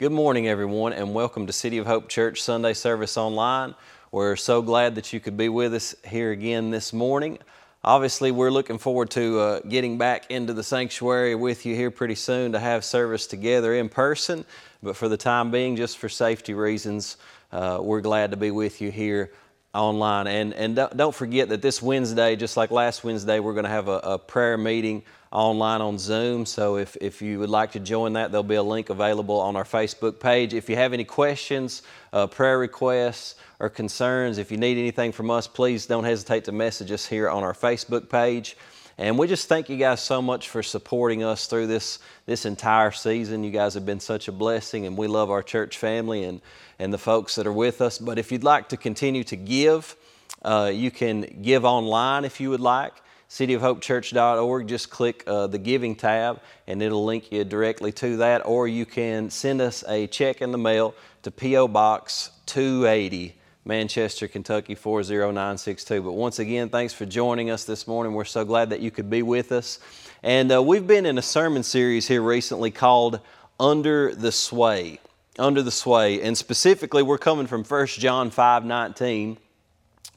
Good morning, everyone, and welcome to City of Hope Church Sunday Service Online. We're so glad that you could be with us here again this morning. Obviously, we're looking forward to uh, getting back into the sanctuary with you here pretty soon to have service together in person. But for the time being, just for safety reasons, uh, we're glad to be with you here online. And, and don't forget that this Wednesday, just like last Wednesday, we're going to have a, a prayer meeting online on Zoom. So if, if you would like to join that, there'll be a link available on our Facebook page. If you have any questions, uh, prayer requests, or concerns, if you need anything from us, please don't hesitate to message us here on our Facebook page. And we just thank you guys so much for supporting us through this, this entire season. You guys have been such a blessing, and we love our church family and, and the folks that are with us. But if you'd like to continue to give, uh, you can give online if you would like cityofhopechurch.org. Just click uh, the giving tab and it'll link you directly to that. Or you can send us a check in the mail to P.O. Box 280, Manchester, Kentucky 40962. But once again, thanks for joining us this morning. We're so glad that you could be with us. And uh, we've been in a sermon series here recently called Under the Sway. Under the Sway. And specifically, we're coming from 1 John 5 19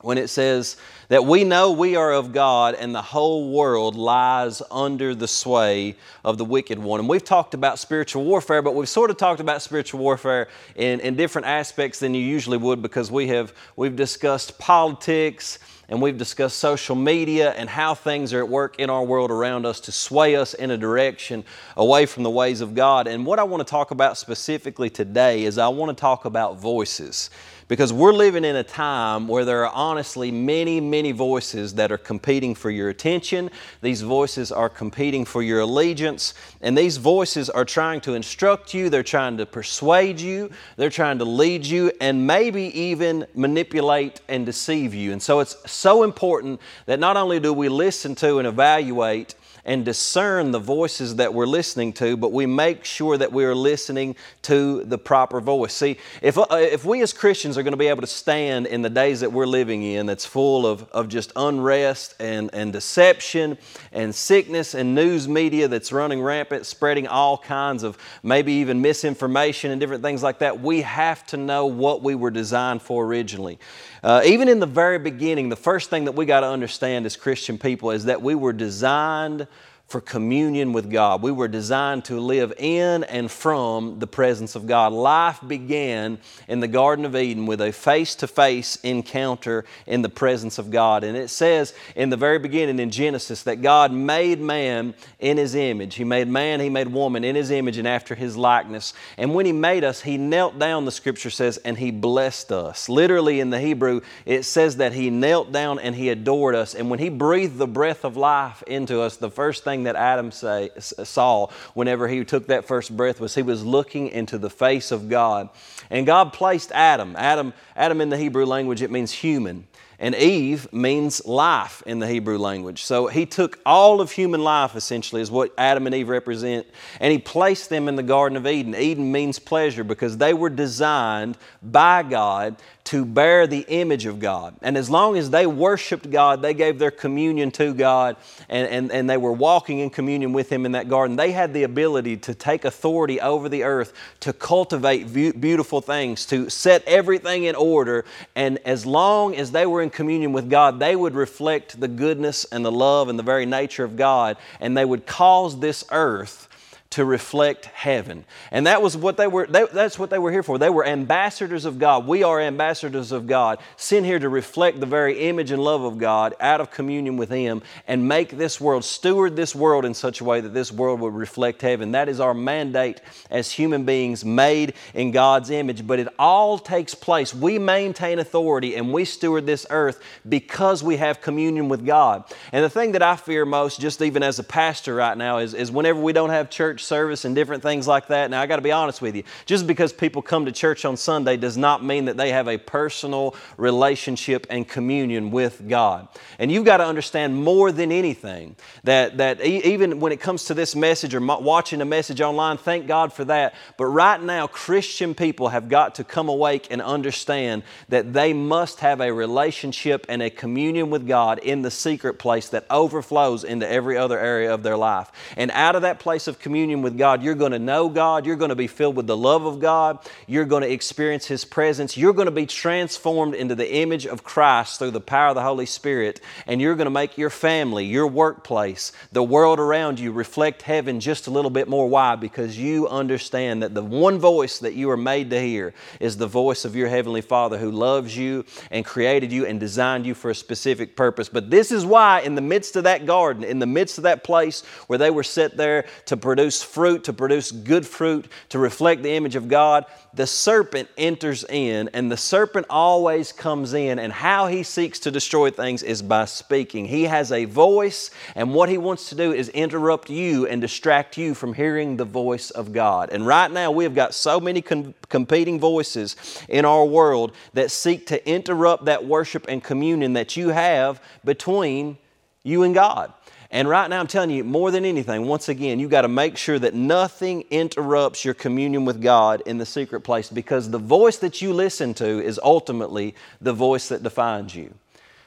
when it says that we know we are of God and the whole world lies under the sway of the wicked one. And we've talked about spiritual warfare, but we've sort of talked about spiritual warfare in, in different aspects than you usually would because we have we've discussed politics and we've discussed social media and how things are at work in our world around us to sway us in a direction away from the ways of God. And what I want to talk about specifically today is I want to talk about voices because we're living in a time where there are honestly many, many voices that are competing for your attention. These voices are competing for your allegiance, and these voices are trying to instruct you, they're trying to persuade you, they're trying to lead you, and maybe even manipulate and deceive you. And so it's so important that not only do we listen to and evaluate and discern the voices that we're listening to, but we make sure that we are listening to the proper voice. See, if, uh, if we as Christians are going to be able to stand in the days that we're living in that's full of, of just unrest and, and deception and sickness and news media that's running rampant, spreading all kinds of maybe even misinformation and different things like that, we have to know what we were designed for originally. Uh, even in the very beginning, the first thing that we got to understand as Christian people is that we were designed for communion with God. We were designed to live in and from the presence of God. Life began in the Garden of Eden with a face to face encounter in the presence of God. And it says in the very beginning in Genesis that God made man in His image. He made man, He made woman in His image and after His likeness. And when He made us, He knelt down, the scripture says, and He blessed us. Literally in the Hebrew, it says that He knelt down and He adored us. And when He breathed the breath of life into us, the first thing thing that Adam say, saw whenever he took that first breath was he was looking into the face of God. And God placed Adam. Adam, Adam in the Hebrew language, it means human. And Eve means life in the Hebrew language. So he took all of human life, essentially, is what Adam and Eve represent, and he placed them in the Garden of Eden. Eden means pleasure because they were designed by God to bear the image of God. And as long as they worshiped God, they gave their communion to God, and, and, and they were walking in communion with Him in that garden, they had the ability to take authority over the earth, to cultivate beautiful things, to set everything in order. And as long as they were in communion with God, they would reflect the goodness and the love and the very nature of God, and they would cause this earth to reflect heaven. And that was what they were they, that's what they were here for. They were ambassadors of God. We are ambassadors of God, sent here to reflect the very image and love of God out of communion with him and make this world steward this world in such a way that this world would reflect heaven. That is our mandate as human beings made in God's image, but it all takes place. We maintain authority and we steward this earth because we have communion with God. And the thing that I fear most just even as a pastor right now is, is whenever we don't have church church service and different things like that. Now, I got to be honest with you. Just because people come to church on Sunday does not mean that they have a personal relationship and communion with God. And you've got to understand more than anything that, that even when it comes to this message or watching a message online, thank God for that. But right now, Christian people have got to come awake and understand that they must have a relationship and a communion with God in the secret place that overflows into every other area of their life. And out of that place of communion, communion with God, you're going to know God. You're going to be filled with the love of God. You're going to experience His presence. You're going to be transformed into the image of Christ through the power of the Holy Spirit. And you're going to make your family, your workplace, the world around you reflect heaven just a little bit more. Why? Because you understand that the one voice that you are made to hear is the voice of your Heavenly Father who loves you and created you and designed you for a specific purpose. But this is why, in the midst of that garden, in the midst of that place where they were set there to produce fruit, to produce good fruit, to reflect the image of God, the serpent enters in, and the serpent always comes in, and how he seeks to destroy things is by speaking. He has a voice, and what he wants to do is interrupt you and distract you from hearing the voice of God. And right now, we have got so many com- competing voices in our world that seek to interrupt that worship and communion that you have between you and God. And right now, I'm telling you, more than anything, once again, you got to make sure that nothing interrupts your communion with God in the secret place because the voice that you listen to is ultimately the voice that defines you.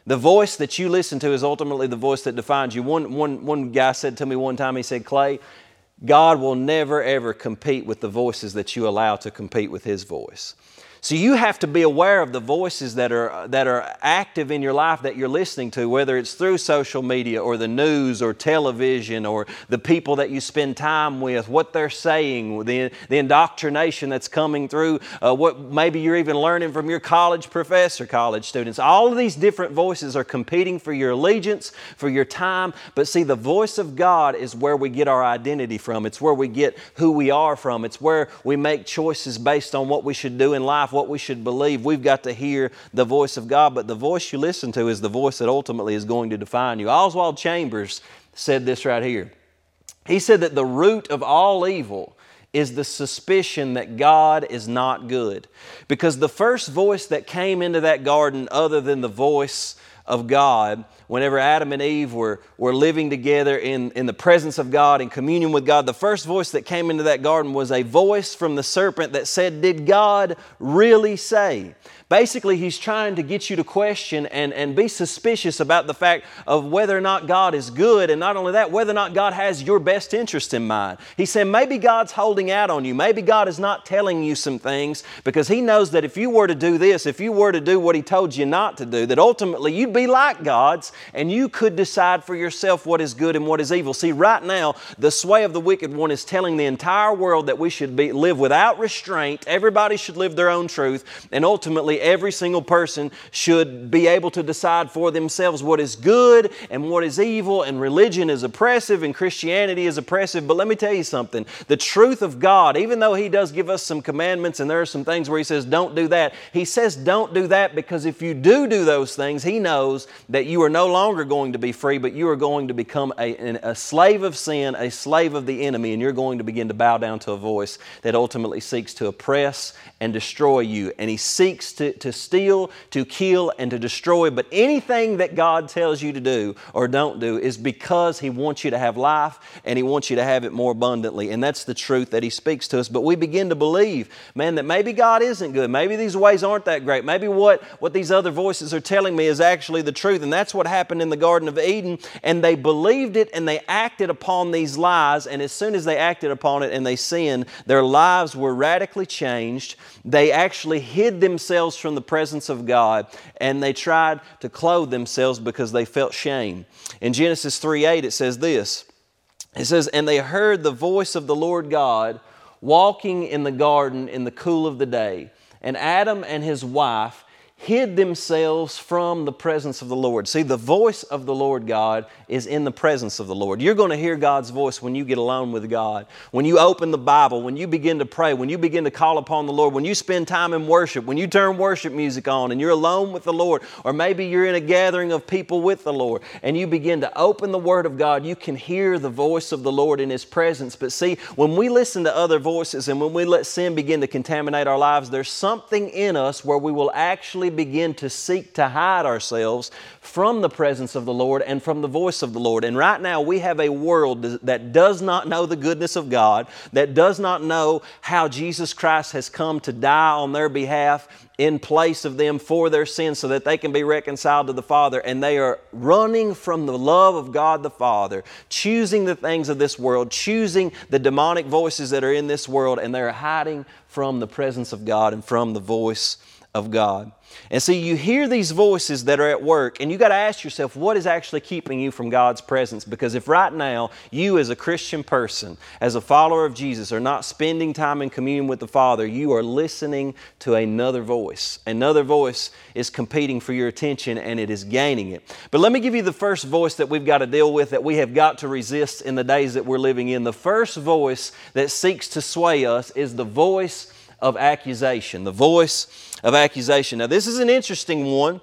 The voice that you listen to is ultimately the voice that defines you. One, one, one guy said to me one time, he said, Clay, God will never ever compete with the voices that you allow to compete with His voice. So you have to be aware of the voices that are, that are active in your life that you're listening to, whether it's through social media or the news or television or the people that you spend time with, what they're saying, the, the indoctrination that's coming through, uh, what maybe you're even learning from your college professor, college students. All of these different voices are competing for your allegiance, for your time. But see, the voice of God is where we get our identity from. It's where we get who we are from. It's where we make choices based on what we should do in life what we should believe. We've got to hear the voice of God, but the voice you listen to is the voice that ultimately is going to define you. Oswald Chambers said this right here. He said that the root of all evil is the suspicion that God is not good. Because the first voice that came into that garden, other than the voice of God, whenever Adam and Eve were, were living together in, in the presence of God, in communion with God, the first voice that came into that garden was a voice from the serpent that said, Did God really say? Basically, he's trying to get you to question and, and be suspicious about the fact of whether or not God is good, and not only that, whether or not God has your best interest in mind. He said, maybe God's holding out on you. Maybe God is not telling you some things because He knows that if you were to do this, if you were to do what He told you not to do, that ultimately you'd be like God's and you could decide for yourself what is good and what is evil. See, right now, the sway of the wicked one is telling the entire world that we should be, live without restraint. Everybody should live their own truth, and ultimately, every single person should be able to decide for themselves what is good and what is evil, and religion is oppressive and Christianity is oppressive. But let me tell you something the truth of God, even though He does give us some commandments and there are some things where He says, don't do that, He says, don't do that because if you do do those things, He knows that you are no longer going to be free, but you are going to become a, a slave of sin, a slave of the enemy, and you're going to begin to bow down to a voice that ultimately seeks to oppress and destroy you. And He seeks to to, to steal, to kill, and to destroy. But anything that God tells you to do or don't do is because He wants you to have life and He wants you to have it more abundantly. And that's the truth that He speaks to us. But we begin to believe, man, that maybe God isn't good. Maybe these ways aren't that great. Maybe what, what these other voices are telling me is actually the truth. And that's what happened in the Garden of Eden. And they believed it and they acted upon these lies. And as soon as they acted upon it and they sinned, their lives were radically changed. They actually hid themselves themselves from the presence of God and they tried to clothe themselves because they felt shame. In Genesis 3 8, it says this It says, And they heard the voice of the Lord God walking in the garden in the cool of the day. And Adam and his wife hid themselves from the presence of the Lord. See, the voice of the Lord God is in the presence of the Lord. You're going to hear God's voice when you get alone with God. When you open the Bible, when you begin to pray, when you begin to call upon the Lord, when you spend time in worship, when you turn worship music on and you're alone with the Lord, or maybe you're in a gathering of people with the Lord and you begin to open the Word of God, you can hear the voice of the Lord in His presence. But see, when we listen to other voices and when we let sin begin to contaminate our lives, there's something in us where we will actually begin to seek to hide ourselves from the presence of the Lord and from the voice of the Lord. And right now, we have a world that does not know the goodness of God, that does not know how Jesus Christ has come to die on their behalf in place of them for their sins so that they can be reconciled to the Father. And they are running from the love of God the Father, choosing the things of this world, choosing the demonic voices that are in this world, and they're hiding from the presence of God and from the voice of God. And so you hear these voices that are at work, and you got to ask yourself, what is actually keeping you from God's presence? Because if right now you, as a Christian person, as a follower of Jesus, are not spending time in communion with the Father, you are listening to another voice. Another voice is competing for your attention, and it is gaining it. But let me give you the first voice that we've got to deal with, that we have got to resist in the days that we're living in. The first voice that seeks to sway us is the voice of accusation. The voice of accusation. Now, this is an interesting one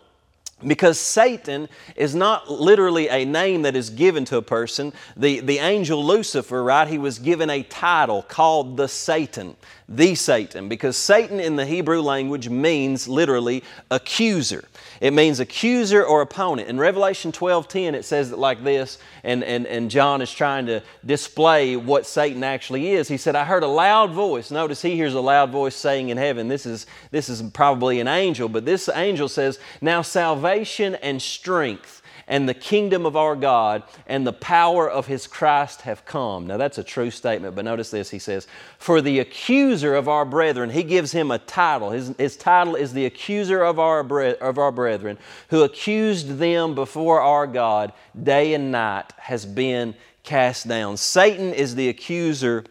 because Satan is not literally a name that is given to a person. The, the angel Lucifer, right, he was given a title called the Satan the Satan, because Satan in the Hebrew language means literally accuser. It means accuser or opponent. In Revelation 12:10, it says it like this, and, and, and John is trying to display what Satan actually is. He said, I heard a loud voice. Notice he hears a loud voice saying in heaven, this is, this is probably an angel, but this angel says, Now salvation and strength and the kingdom of our God and the power of his Christ have come. Now that's a true statement, but notice this. He says, For the accuser of our brethren, he gives him a title. His, his title is the accuser of our, bre- of our brethren, who accused them before our God day and night, has been cast down. Satan is the accuser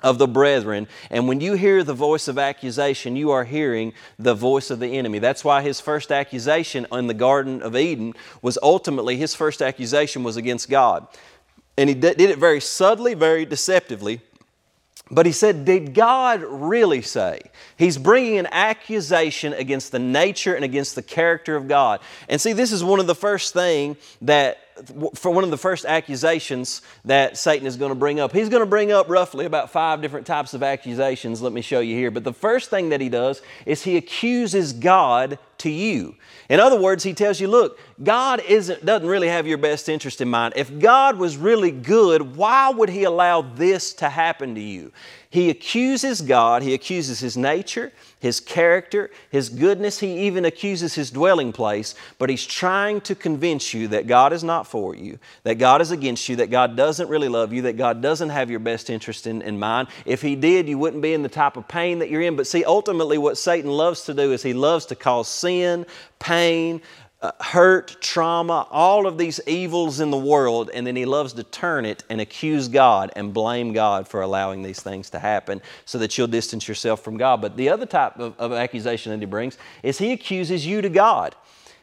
of the brethren. And when you hear the voice of accusation, you are hearing the voice of the enemy. That's why his first accusation in the Garden of Eden was ultimately, his first accusation was against God. And he did it very subtly, very deceptively. But he said, Did God really say? He's bringing an accusation against the nature and against the character of God. And see, this is one of the first thing that for one of the first accusations that Satan is going to bring up. He's going to bring up roughly about five different types of accusations. Let me show you here. But the first thing that he does is he accuses God to you. In other words, he tells you, look, God isn't, doesn't really have your best interest in mind. If God was really good, why would he allow this to happen to you? He accuses God, he accuses his nature, his character, his goodness. He even accuses his dwelling place, but he's trying to convince you that God is not for you, that God is against you, that God doesn't really love you, that God doesn't have your best interest in, in mind. If he did, you wouldn't be in the type of pain that you're in. But see, ultimately, what Satan loves to do is he loves to cause sin, pain, uh, hurt, trauma, all of these evils in the world, and then he loves to turn it and accuse God and blame God for allowing these things to happen so that you'll distance yourself from God. But the other type of, of accusation that he brings is he accuses you to God.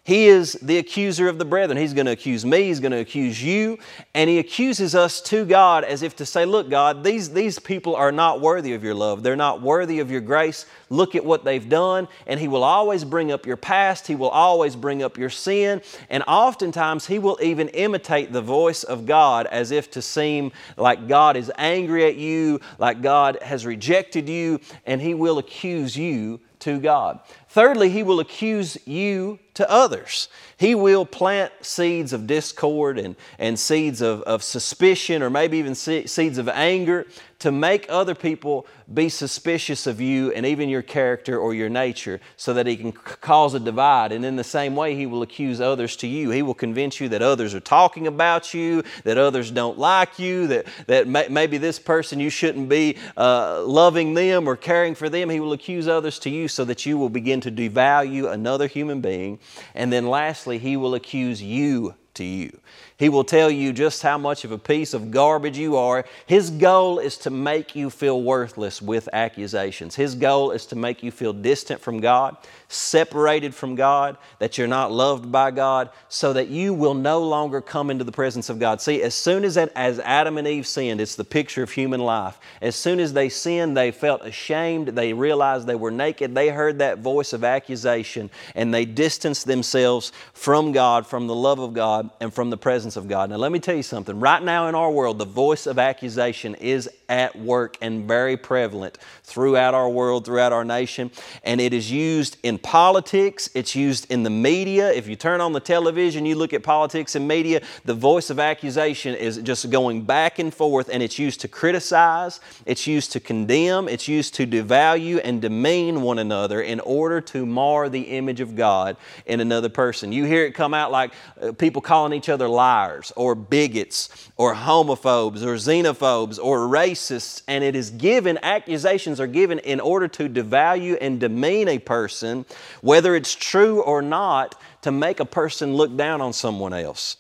He is the accuser of the brethren. He's going to accuse me, he's going to accuse you, and he accuses us to God as if to say, Look, God, these, these people are not worthy of your love. They're not worthy of your grace. Look at what they've done. And he will always bring up your past, he will always bring up your sin, and oftentimes he will even imitate the voice of God as if to seem like God is angry at you, like God has rejected you, and he will accuse you to God. Thirdly, he will accuse you to others. He will plant seeds of discord and, and seeds of, of suspicion or maybe even seeds of anger to make other people be suspicious of you and even your character or your nature so that he can c- cause a divide. And in the same way, he will accuse others to you. He will convince you that others are talking about you, that others don't like you, that, that may, maybe this person you shouldn't be uh, loving them or caring for them. He will accuse others to you so that you will begin to devalue another human being. And then lastly, he will accuse you to you. He will tell you just how much of a piece of garbage you are. His goal is to make you feel worthless with accusations. His goal is to make you feel distant from God, separated from God, that you're not loved by God, so that you will no longer come into the presence of God. See, as soon as, that, as Adam and Eve sinned, it's the picture of human life. As soon as they sinned, they felt ashamed. They realized they were naked. They heard that voice of accusation and they distanced themselves from God, from the love of God, and from the presence of God. Now, let me tell you something. Right now in our world, the voice of accusation is at work and very prevalent throughout our world, throughout our nation. And it is used in politics, it's used in the media. If you turn on the television, you look at politics and media, the voice of accusation is just going back and forth, and it's used to criticize, it's used to condemn, it's used to devalue and demean one another in order to mar the image of God in another person. You hear it come out like uh, people calling each other liars or bigots or homophobes or xenophobes or racists, and it is given, accusations are given in order to devalue and demean a person, whether it's true or not, to make a person look down on someone else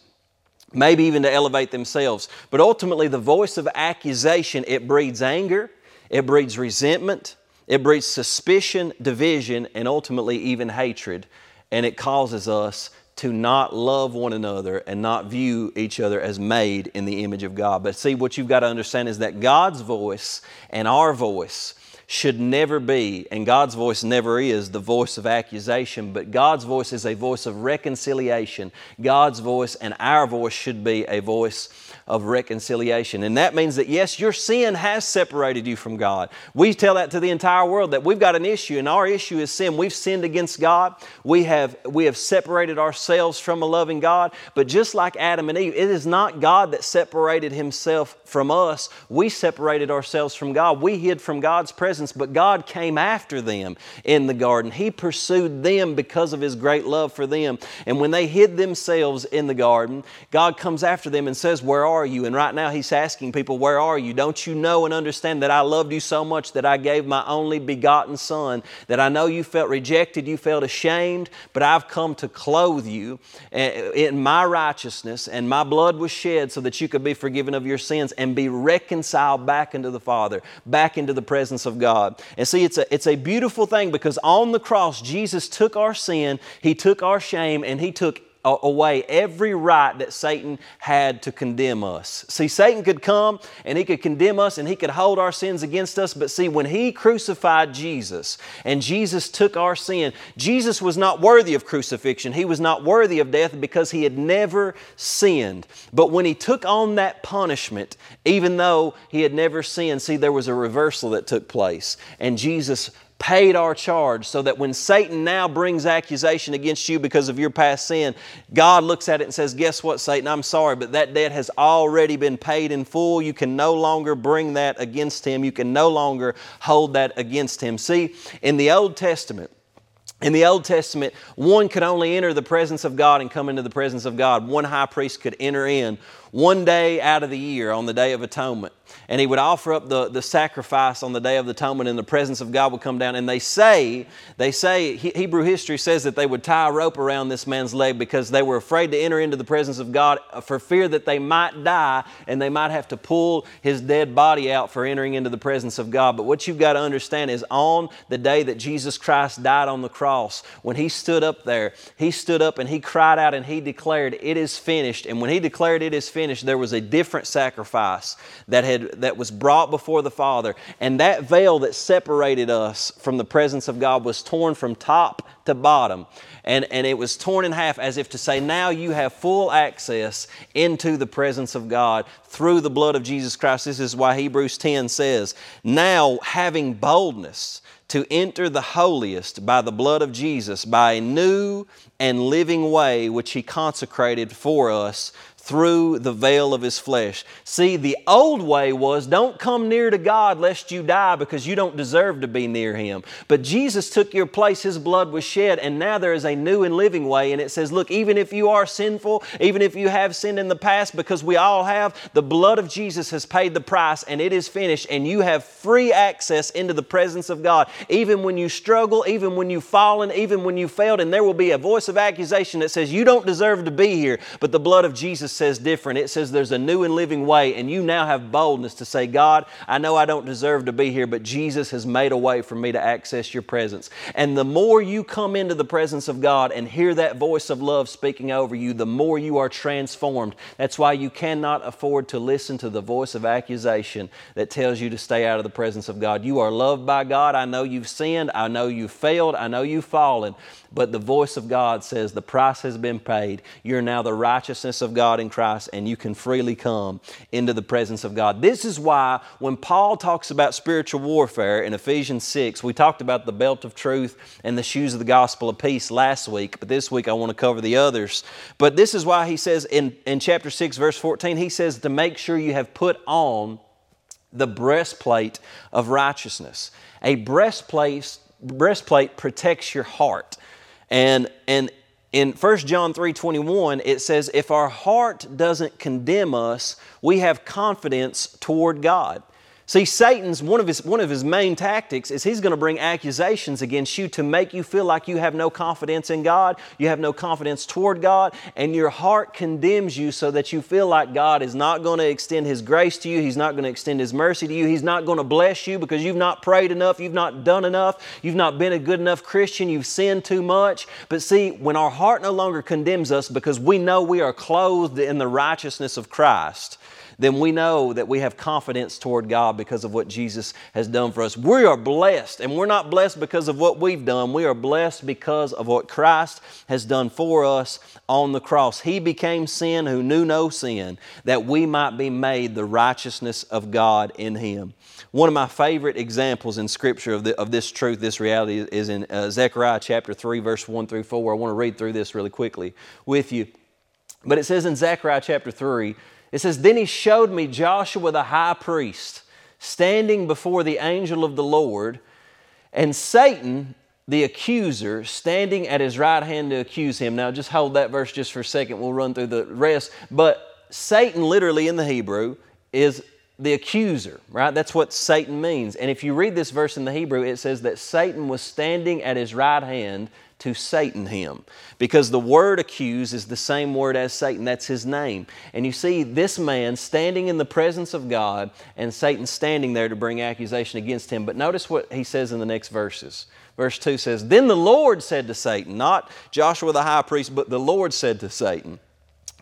maybe even to elevate themselves. But ultimately, the voice of accusation, it breeds anger, it breeds resentment, it breeds suspicion, division, and ultimately even hatred. And it causes us to not love one another and not view each other as made in the image of God. But see, what you've got to understand is that God's voice and our voice should never be, and God's voice never is, the voice of accusation, but God's voice is a voice of reconciliation. God's voice and our voice should be a voice of reconciliation. And that means that, yes, your sin has separated you from God. We tell that to the entire world that we've got an issue, and our issue is sin. We've sinned against God. We have, we have separated ourselves from a loving God. But just like Adam and Eve, it is not God that separated Himself from us. We separated ourselves from God. We hid from God's presence, but God came after them in the garden. He pursued them because of His great love for them. And when they hid themselves in the garden, God comes after them and says, Where are are you? And right now He's asking people, Where are you? Don't you know and understand that I loved you so much that I gave my only begotten Son? That I know you felt rejected, you felt ashamed, but I've come to clothe you eh, in my righteousness, and my blood was shed so that you could be forgiven of your sins and be reconciled back into the Father, back into the presence of God. And see, it's a, it's a beautiful thing because on the cross, Jesus took our sin, He took our shame, and He took away every right that Satan had to condemn us. See, Satan could come and he could condemn us and he could hold our sins against us, but see, when he crucified Jesus and Jesus took our sin, Jesus was not worthy of crucifixion. He was not worthy of death because he had never sinned. But when he took on that punishment, even though he had never sinned, see, there was a reversal that took place. And Jesus paid our charge so that when Satan now brings accusation against you because of your past sin, God looks at it and says, Guess what, Satan? I'm sorry, but that debt has already been paid in full. You can no longer bring that against him. You can no longer hold that against him. See, in the Old Testament, in the Old Testament, one could only enter the presence of God and come into the presence of God. One high priest could enter in one day out of the year on the Day of Atonement and he would offer up the, the sacrifice on the day of the atonement and the presence of god would come down. And they say they say hebrew history says that they would tie a rope around this man's leg because they were afraid to enter into the presence of god for fear that they might die and they might have to pull his dead body out for entering into the presence of god. But what you've got to understand is on the day that jesus christ died on the cross when he stood up there he stood up and he cried out and he declared it is finished. And when he declared it is finished there was a different sacrifice that had that was brought before the Father. And that veil that separated us from the presence of God was torn from top to bottom. And, and it was torn in half as if to say, now you have full access into the presence of God through the blood of Jesus Christ. This is why Hebrews 10 says, Now having boldness, to enter the holiest by the blood of Jesus, by a new and living way which He consecrated for us through the veil of his flesh. See, the old way was don't come near to God lest you die because you don't deserve to be near him. But Jesus took your place, his blood was shed, and now there is a new and living way. And it says, look, even if you are sinful, even if you have sinned in the past, because we all have, the blood of Jesus has paid the price and it is finished, and you have free access into the presence of God. Even when you struggle, even when you've fallen, even when you failed, and there will be a voice of accusation that says, You don't deserve to be here, but the blood of Jesus says different. It says there's a new and living way, and you now have boldness to say, God, I know I don't deserve to be here, but Jesus has made a way for me to access your presence. And the more you come into the presence of God and hear that voice of love speaking over you, the more you are transformed. That's why you cannot afford to listen to the voice of accusation that tells you to stay out of the presence of God. You are loved by God. I know you've sinned. I know you've failed. I know you've fallen. But the voice of God says the price has been paid. You're now the righteousness of God in Christ and you can freely come into the presence of God. This is why when Paul talks about spiritual warfare in Ephesians 6, we talked about the belt of truth and the shoes of the gospel of peace last week, but this week I want to cover the others. But this is why he says in, in chapter 6, verse 14, he says to make sure you have put on the breastplate of righteousness. A breastplate, breastplate protects your heart. And, and in 1 John 3:21 it says if our heart doesn't condemn us, we have confidence toward God. See, Satan's one of his one of his main tactics is he's going to bring accusations against you to make you feel like you have no confidence in God, you have no confidence toward God, and your heart condemns you so that you feel like God is not going to extend his grace to you, he's not going to extend his mercy to you, he's not going to bless you because you've not prayed enough, you've not done enough, you've not been a good enough Christian, you've sinned too much. But see, when our heart no longer condemns us because we know we are clothed in the righteousness of Christ, then we know that we have confidence toward God because of what Jesus has done for us. We are blessed, and we're not blessed because of what we've done. We are blessed because of what Christ has done for us on the cross. He became sin who knew no sin, that we might be made the righteousness of God in Him. One of my favorite examples in Scripture of, the, of this truth, this reality, is in uh, Zechariah chapter 3, verse 1 through 4. I want to read through this really quickly with you. But it says in Zechariah chapter 3, it says, Then he showed me Joshua the high priest standing before the angel of the Lord, and Satan, the accuser, standing at his right hand to accuse him. Now, just hold that verse just for a second. We'll run through the rest. But Satan, literally in the Hebrew, is the accuser, right? That's what Satan means. And if you read this verse in the Hebrew, it says that Satan was standing at his right hand to Satan him. Because the word accuse is the same word as Satan, that's his name. And you see this man standing in the presence of God and Satan standing there to bring accusation against him. But notice what he says in the next verses. Verse 2 says, Then the Lord said to Satan, not Joshua the high priest, but the Lord said to Satan,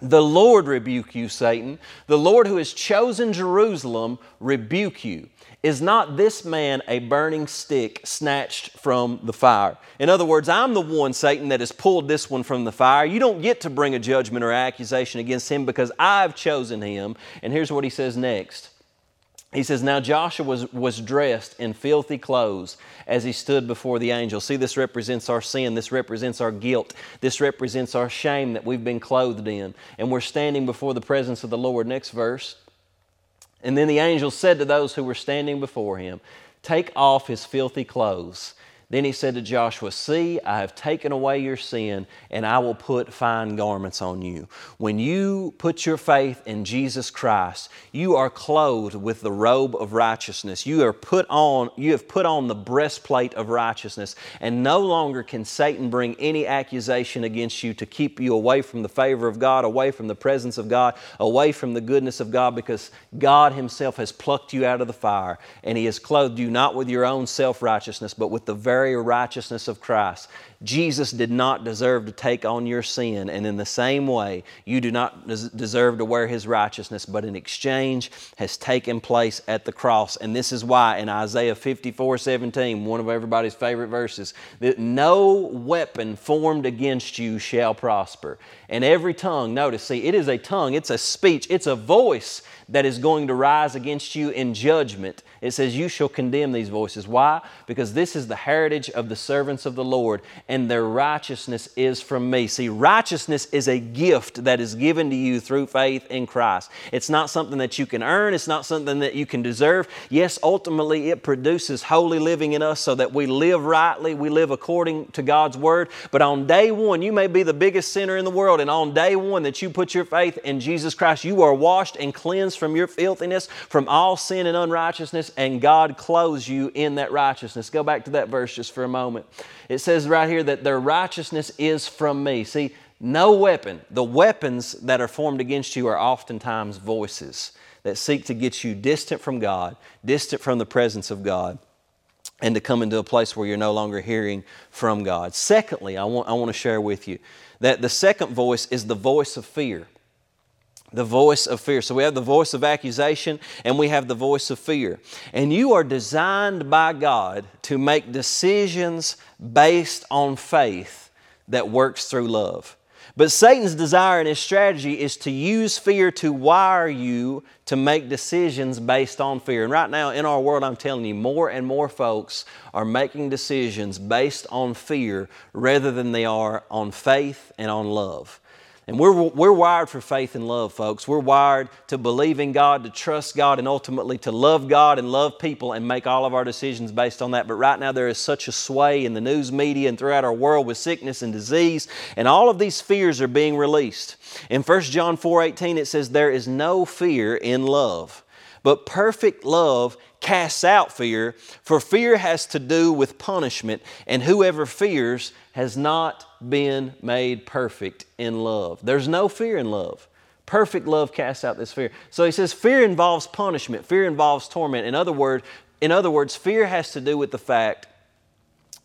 The Lord rebuke you, Satan. The Lord who has chosen Jerusalem rebuke you. Is not this man a burning stick snatched from the fire? In other words, I'm the one, Satan, that has pulled this one from the fire. You don't get to bring a judgment or accusation against him because I've chosen him. And here's what he says next. He says, Now Joshua was, was dressed in filthy clothes as he stood before the angel. See, this represents our sin. This represents our guilt. This represents our shame that we've been clothed in. And we're standing before the presence of the Lord. Next verse. And then the angel said to those who were standing before him, Take off his filthy clothes then he said to Joshua, See, I have taken away your sin, and I will put fine garments on you. When you put your faith in Jesus Christ, you are clothed with the robe of righteousness. You are put on, you have put on the breastplate of righteousness, and no longer can Satan bring any accusation against you to keep you away from the favor of God, away from the presence of God, away from the goodness of God, because God Himself has plucked you out of the fire, and He has clothed you not with your own self righteousness, but with the very very righteousness of Christ. Jesus did not deserve to take on your sin, and in the same way, you do not des- deserve to wear his righteousness, but an exchange has taken place at the cross. And this is why in Isaiah 54 17, one of everybody's favorite verses, that no weapon formed against you shall prosper. And every tongue, notice, see, it is a tongue, it's a speech, it's a voice that is going to rise against you in judgment. It says, You shall condemn these voices. Why? Because this is the heritage of the servants of the Lord, their righteousness is from me. See, righteousness is a gift that is given to you through faith in Christ. It's not something that you can earn, it's not something that you can deserve. Yes, ultimately, it produces holy living in us so that we live rightly, we live according to God's Word. But on day one, you may be the biggest sinner in the world, and on day one that you put your faith in Jesus Christ, you are washed and cleansed from your filthiness, from all sin and unrighteousness, and God clothes you in that righteousness. Go back to that verse just for a moment. It says right here that their righteousness is from me. See, no weapon, the weapons that are formed against you are oftentimes voices that seek to get you distant from God, distant from the presence of God and to come into a place where you're no longer hearing from God. Secondly, I want, I want to share with you that the second voice is the voice of fear the voice of fear. So we have the voice of accusation and we have the voice of fear. And you are designed by God to make decisions based on faith that works through love. But Satan's desire and his strategy is to use fear to wire you to make decisions based on fear. And right now in our world, I'm telling you, more and more folks are making decisions based on fear rather than they are on faith and on love. And we're, we're wired for faith and love, folks. We're wired to believe in God, to trust God, and ultimately to love God and love people and make all of our decisions based on that. But right now, there is such a sway in the news media and throughout our world with sickness and disease, and all of these fears are being released. In 1 John 4 18, it says, There is no fear in love, but perfect love casts out fear, for fear has to do with punishment, and whoever fears has not been made perfect in love. There's no fear in love. Perfect love casts out this fear. So he says fear involves punishment, fear involves torment. In other words, in other words, fear has to do with the fact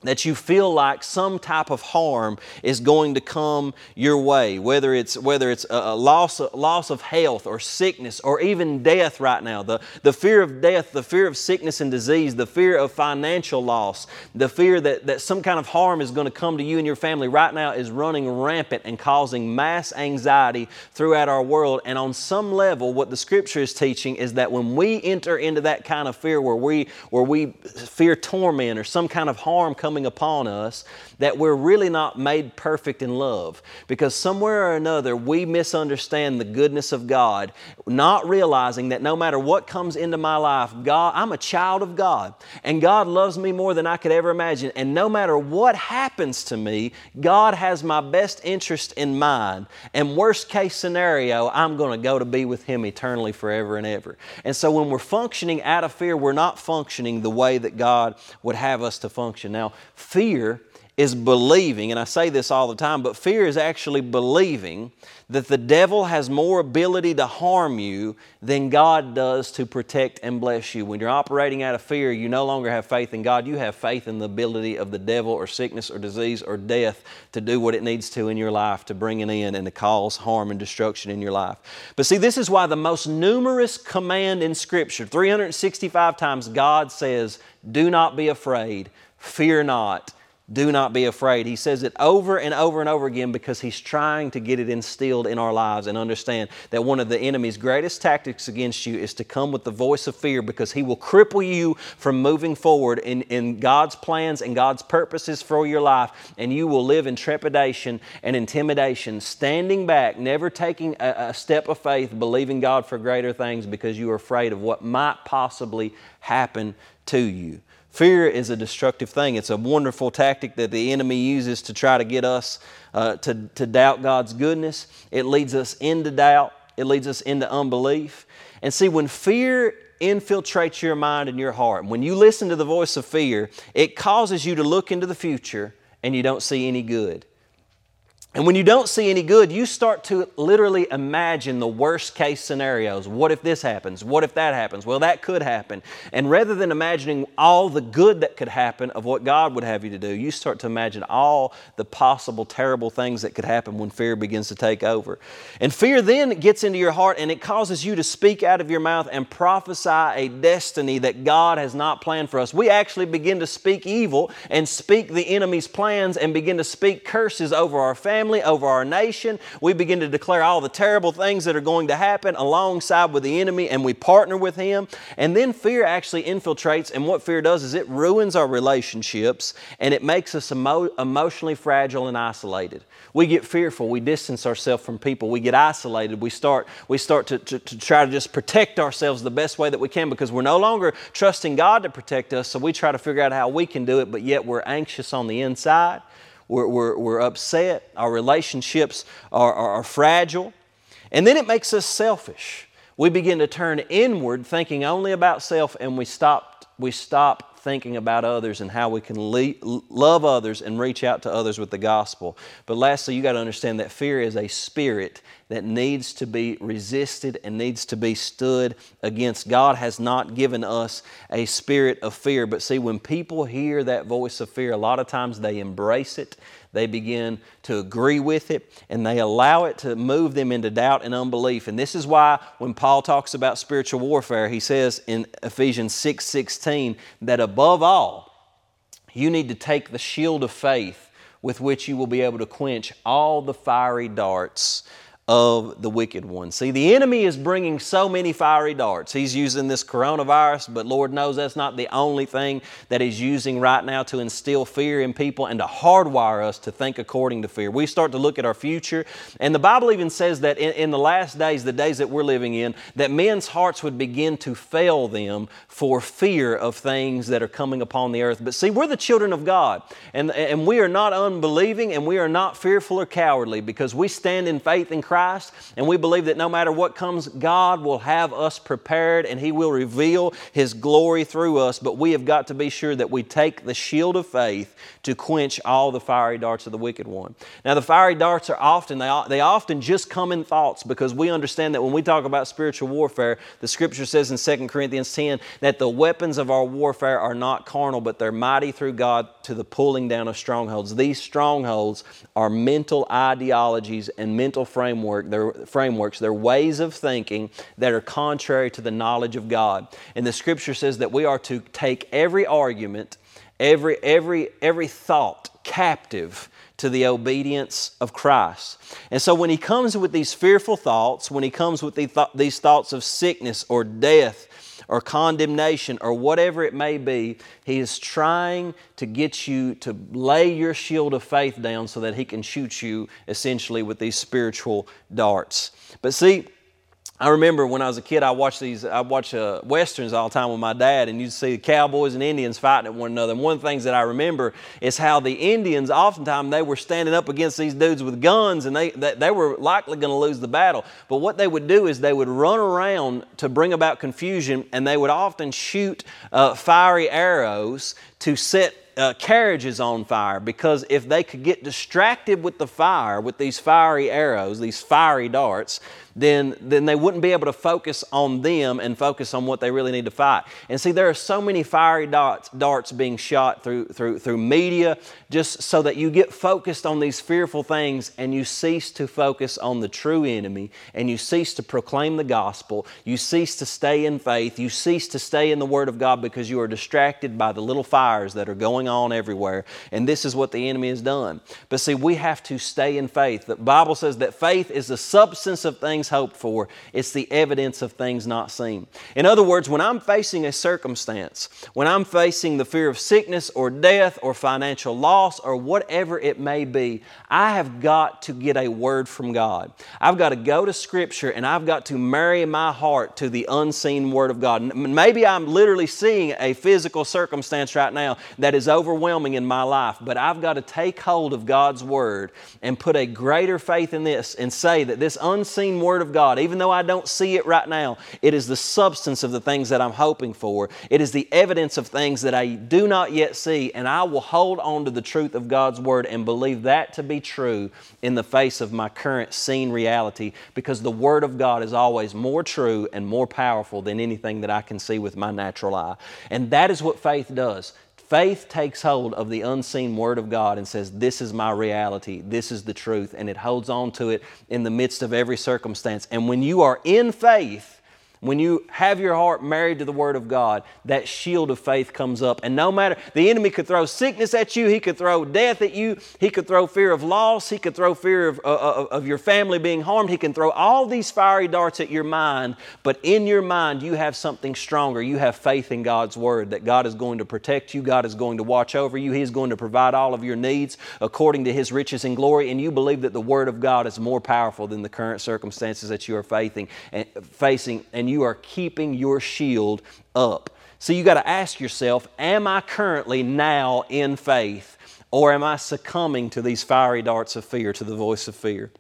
that you feel like some type of harm is going to come your way, whether it's, whether it's a, loss, loss of health or sickness or even death right now. The, the fear of death, the fear of sickness and disease, the fear of financial loss, the fear that, that some kind of harm is going to come to you and your family right now is running rampant and causing mass anxiety throughout our world. And on some level, what the scripture is teaching is that when we enter into that kind of fear where we, where we fear torment or some kind of harm coming coming upon us that we're really not made perfect in love. Because somewhere or another, we misunderstand the goodness of God, not realizing that no matter what comes into my life, God, I'm a child of God, and God loves me more than I could ever imagine. And no matter what happens to me, God has my best interest in mind. And worst case scenario, I'm going to go to be with Him eternally forever and ever. And so when we're functioning out of fear, we're not functioning the way that God would have us to function. Now, Fear is believing, and I say this all the time, but fear is actually believing that the devil has more ability to harm you than God does to protect and bless you. When you're operating out of fear, you no longer have faith in God. You have faith in the ability of the devil or sickness or disease or death to do what it needs to in your life, to bring it in and to cause harm and destruction in your life. But see, this is why the most numerous command in Scripture, 365 times, God says, Do not be afraid Fear not. Do not be afraid. He says it over and over and over again because he's trying to get it instilled in our lives and understand that one of the enemy's greatest tactics against you is to come with the voice of fear because he will cripple you from moving forward in, in God's plans and God's purposes for your life. And you will live in trepidation and intimidation, standing back, never taking a, a step of faith, believing God for greater things because you are afraid of what might possibly happen to you. Fear is a destructive thing. It's a wonderful tactic that the enemy uses to try to get us uh, to, to doubt God's goodness. It leads us into doubt, it leads us into unbelief. And see, when fear infiltrates your mind and your heart, when you listen to the voice of fear, it causes you to look into the future and you don't see any good. And when you don't see any good, you start to literally imagine the worst case scenarios. What if this happens? What if that happens? Well, that could happen. And rather than imagining all the good that could happen of what God would have you to do, you start to imagine all the possible terrible things that could happen when fear begins to take over. And fear then gets into your heart and it causes you to speak out of your mouth and prophesy a destiny that God has not planned for us. We actually begin to speak evil and speak the enemy's plans and begin to speak curses over our family family, over our nation. We begin to declare all the terrible things that are going to happen alongside with the enemy, and we partner with him. And then fear actually infiltrates, and what fear does is it ruins our relationships and it makes us emo- emotionally fragile and isolated. We get fearful, we distance ourselves from people, we get isolated, we start, we start to, to, to try to just protect ourselves the best way that we can because we're no longer trusting God to protect us, so we try to figure out how we can do it, but yet we're anxious on the inside we're, we're, we're upset, our relationships are, are, are fragile, and then it makes us selfish. We begin to turn inward, thinking only about self, and we stop, we thinking about others and how we can le- love others and reach out to others with the gospel. But lastly, you got to understand that fear is a spirit that needs to be resisted and needs to be stood against. God has not given us a spirit of fear. But see, when people hear that voice of fear, a lot of times they embrace it they begin to agree with it and they allow it to move them into doubt and unbelief. And this is why when Paul talks about spiritual warfare, he says in Ephesians 6 16 that above all, you need to take the shield of faith with which you will be able to quench all the fiery darts of the wicked one. See, the enemy is bringing so many fiery darts. He's using this coronavirus, but Lord knows that's not the only thing that He's using right now to instill fear in people and to hardwire us to think according to fear. We start to look at our future, and the Bible even says that in, in the last days, the days that we're living in, that men's hearts would begin to fail them for fear of things that are coming upon the earth. But see, we're the children of God, and, and we are not unbelieving and we are not fearful or cowardly because we stand in faith in Christ Christ, and we believe that no matter what comes, God will have us prepared and He will reveal His glory through us. But we have got to be sure that we take the shield of faith to quench all the fiery darts of the wicked one. Now, the fiery darts are often, they, they often just come in thoughts because we understand that when we talk about spiritual warfare, the scripture says in 2 Corinthians 10 that the weapons of our warfare are not carnal, but they're mighty through God to the pulling down of strongholds. These strongholds are mental ideologies and mental frameworks framework, their frameworks, their ways of thinking that are contrary to the knowledge of God. And the scripture says that we are to take every argument, every, every, every thought captive to the obedience of Christ. And so when he comes with these fearful thoughts, when he comes with these thoughts of sickness or death, or condemnation or whatever it may be, He is trying to get you to lay your shield of faith down so that He can shoot you essentially with these spiritual darts. But see, I remember when I was a kid, I watched these, I watched uh, westerns all the time with my dad, and you'd see the cowboys and Indians fighting at one another. And one of the things that I remember is how the Indians, oftentimes, they were standing up against these dudes with guns, and they, they, they were likely going to lose the battle. But what they would do is they would run around to bring about confusion, and they would often shoot uh, fiery arrows to set uh, carriages on fire because if they could get distracted with the fire, with these fiery arrows, these fiery darts, then, then they wouldn't be able to focus on them and focus on what they really need to fight. And see, there are so many fiery darts, darts being shot through, through, through media just so that you get focused on these fearful things and you cease to focus on the true enemy and you cease to proclaim the gospel. You cease to stay in faith. You cease to stay in the Word of God because you are distracted by the little fires that are going on everywhere. And this is what the enemy has done. But see, we have to stay in faith. The Bible says that faith is the substance of things things hoped for, it's the evidence of things not seen. In other words, when I'm facing a circumstance, when I'm facing the fear of sickness or death or financial loss or whatever it may be, I have got to get a word from God. I've got to go to Scripture and I've got to marry my heart to the unseen Word of God. Maybe I'm literally seeing a physical circumstance right now that is overwhelming in my life, but I've got to take hold of God's Word and put a greater faith in this and say that this unseen Word Word of God, even though I don't see it right now, it is the substance of the things that I'm hoping for. It is the evidence of things that I do not yet see, and I will hold on to the truth of God's Word and believe that to be true in the face of my current seen reality because the Word of God is always more true and more powerful than anything that I can see with my natural eye. And that is what faith does. Faith takes hold of the unseen Word of God and says, This is my reality, this is the truth, and it holds on to it in the midst of every circumstance. And when you are in faith, when you have your heart married to the Word of God, that shield of faith comes up. And no matter, the enemy could throw sickness at you, he could throw death at you, he could throw fear of loss, he could throw fear of, uh, uh of your family being harmed, he can throw all these fiery darts at your mind. But in your mind, you have something stronger. You have faith in God's Word that God is going to protect you, God is going to watch over you, He is going to provide all of your needs according to His riches and glory. And you believe that the Word of God is more powerful than the current circumstances that you are facing. And, facing, and you are keeping your shield up. So you got to ask yourself Am I currently now in faith? Or am I succumbing to these fiery darts of fear, to the voice of fear?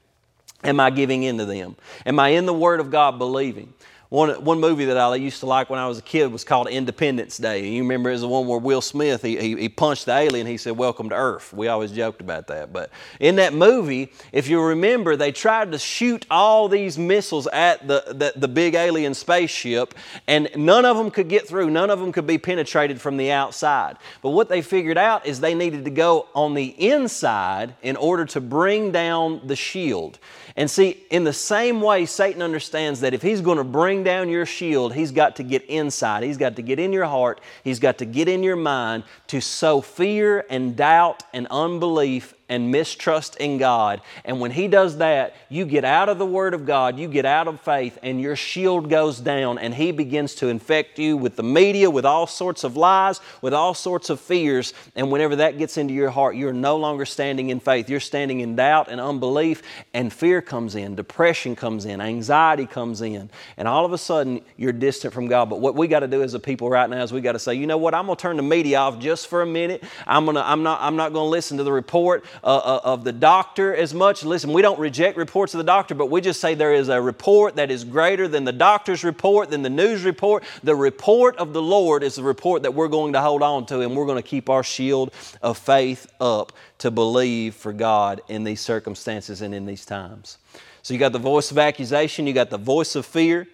Am I giving in to them? Am I in the Word of God believing? One, one movie that I used to like when I was a kid was called Independence Day. You remember it was the one where Will Smith, he, he, he, punched the alien, he said, Welcome to Earth. We always joked about that. But in that movie, if you remember, they tried to shoot all these missiles at the, the, the big alien spaceship, and none of them could get through. None of them could be penetrated from the outside. But what they figured out is they needed to go on the inside in order to bring down the shield. And see, in the same way, Satan understands that if he's going to bring down your shield, he's got to get inside. He's got to get in your heart. He's got to get in your mind to sow fear and doubt and unbelief and mistrust in God. And when He does that, you get out of the Word of God, you get out of faith, and your shield goes down, and He begins to infect you with the media, with all sorts of lies, with all sorts of fears. And whenever that gets into your heart, you're no longer standing in faith. You're standing in doubt and unbelief, and fear comes in, depression comes in, anxiety comes in, and all of a sudden you're distant from God. But what we got to do as a people right now is we got to say, you know what, I'm going to turn the media off just for a minute. I'm, gonna, I'm not, I'm not going to listen to the report uh, uh, of the doctor as much. Listen, we don't reject reports of the doctor, but we just say there is a report that is greater than the doctor's report, than the news report. The report of the Lord is the report that we're going to hold on to, and we're going to keep our shield of faith up to believe for God in these circumstances and in these times. So you got the voice of accusation, you got the voice of fear.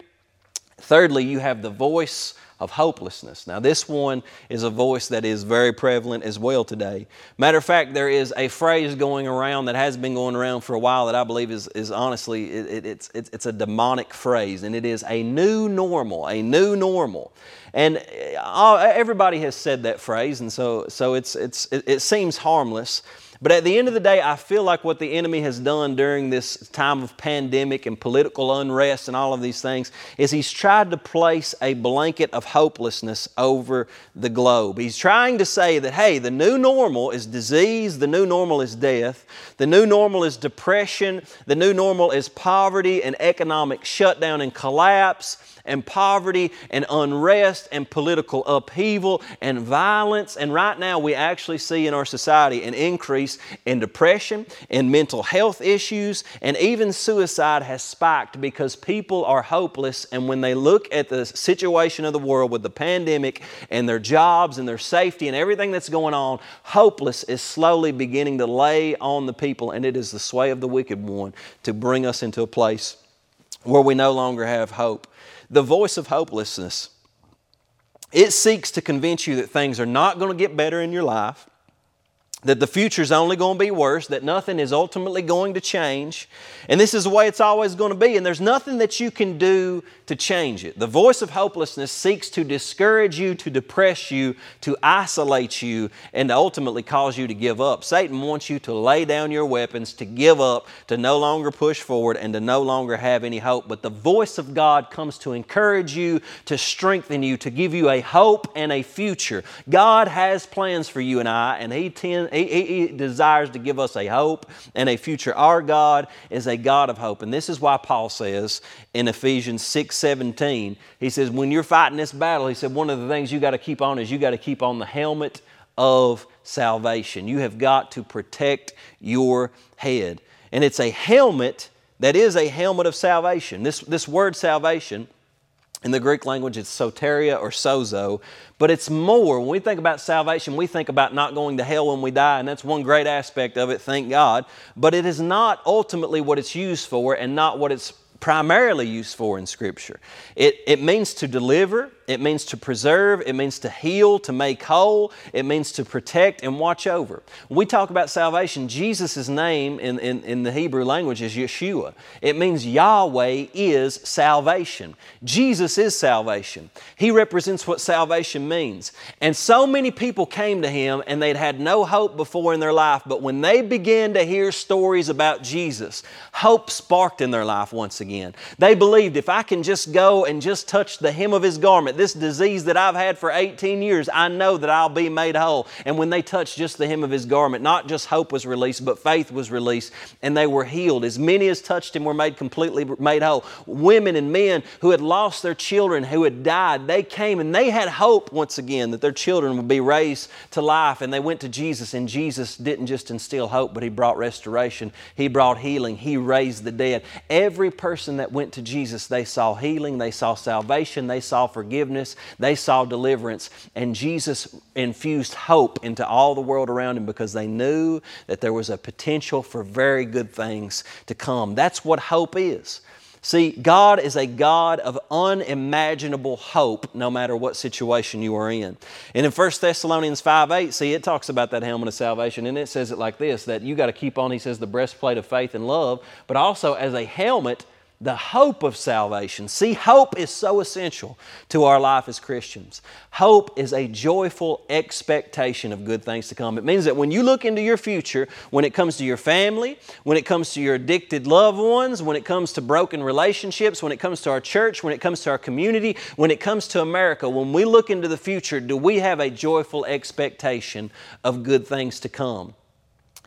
Thirdly, you have the voice of hopelessness. Now, this one is a voice that is very prevalent as well today. Matter of fact, there is a phrase going around that has been going around for a while that I believe is, is honestly, it, it, it's, it's, a demonic phrase, and it is a new normal, a new normal. And uh, everybody has said that phrase, and so, so it's, it's, it, it seems harmless. But at the end of the day, I feel like what the enemy has done during this time of pandemic and political unrest and all of these things is he's tried to place a blanket of hopelessness over the globe. He's trying to say that, hey, the new normal is disease, the new normal is death, the new normal is depression, the new normal is poverty and economic shutdown and collapse and poverty and unrest and political upheaval and violence. And right now, we actually see in our society an increase in depression and mental health issues, and even suicide has spiked because people are hopeless. And when they look at the situation of the world with the pandemic and their jobs and their safety and everything that's going on, hopeless is slowly beginning to lay on the people, and it is the sway of the wicked one to bring us into a place where we no longer have hope the voice of hopelessness. It seeks to convince you that things are not going to get better in your life, that the future is only going to be worse, that nothing is ultimately going to change, and this is the way it's always going to be, and there's nothing that you can do to change it. The voice of hopelessness seeks to discourage you, to depress you, to isolate you, and to ultimately cause you to give up. Satan wants you to lay down your weapons, to give up, to no longer push forward, and to no longer have any hope. But the voice of God comes to encourage you, to strengthen you, to give you a hope and a future. God has plans for you and I, and He, tend, he, he desires to give us a hope and a future. Our God is a God of hope. And this is why Paul says in Ephesians 6 17, he says, when you're fighting this battle, he said, one of the things you got to keep on is you got to keep on the helmet of salvation. You have got to protect your head. And it's a helmet that is a helmet of salvation. This, this word salvation, in the Greek language, it's soteria or sozo, but it's more. When we think about salvation, we think about not going to hell when we die, and that's one great aspect of it, thank God. But it is not ultimately what it's used for and not what it's primarily used for in Scripture. It, it means to deliver, it means to preserve, it means to heal, to make whole, it means to protect and watch over. When we talk about salvation, Jesus' name in, in, in the Hebrew language is Yeshua. It means Yahweh is salvation. Jesus is salvation. He represents what salvation means. And so many people came to Him and they'd had no hope before in their life, but when they began to hear stories about Jesus, hope sparked in their life once again. They believed if I can just go and just touch the hem of His garment, this disease that I've had for 18 years, I know that I'll be made whole. And when they touched just the hem of his garment, not just hope was released, but faith was released, and they were healed. As many as touched him were made completely made whole. Women and men who had lost their children, who had died, they came and they had hope once again that their children would be raised to life. And they went to Jesus, and Jesus didn't just instill hope, but he brought restoration. He brought healing. He raised the dead. Every person that went to Jesus, they saw healing, they saw salvation, they saw forgiveness forgiveness, they saw deliverance, and Jesus infused hope into all the world around him because they knew that there was a potential for very good things to come. That's what hope is. See, God is a God of unimaginable hope no matter what situation you are in. And in 1 Thessalonians 5 8, see, it talks about that helmet of salvation, and it says it like this that you got to keep on, he says, the breastplate of faith and love, but also as a helmet, the hope of salvation. See, hope is so essential to our life as Christians. Hope is a joyful expectation of good things to come. It means that when you look into your future, when it comes to your family, when it comes to your addicted loved ones, when it comes to broken relationships, when it comes to our church, when it comes to our community, when it comes to America, when we look into the future, do we have a joyful expectation of good things to come?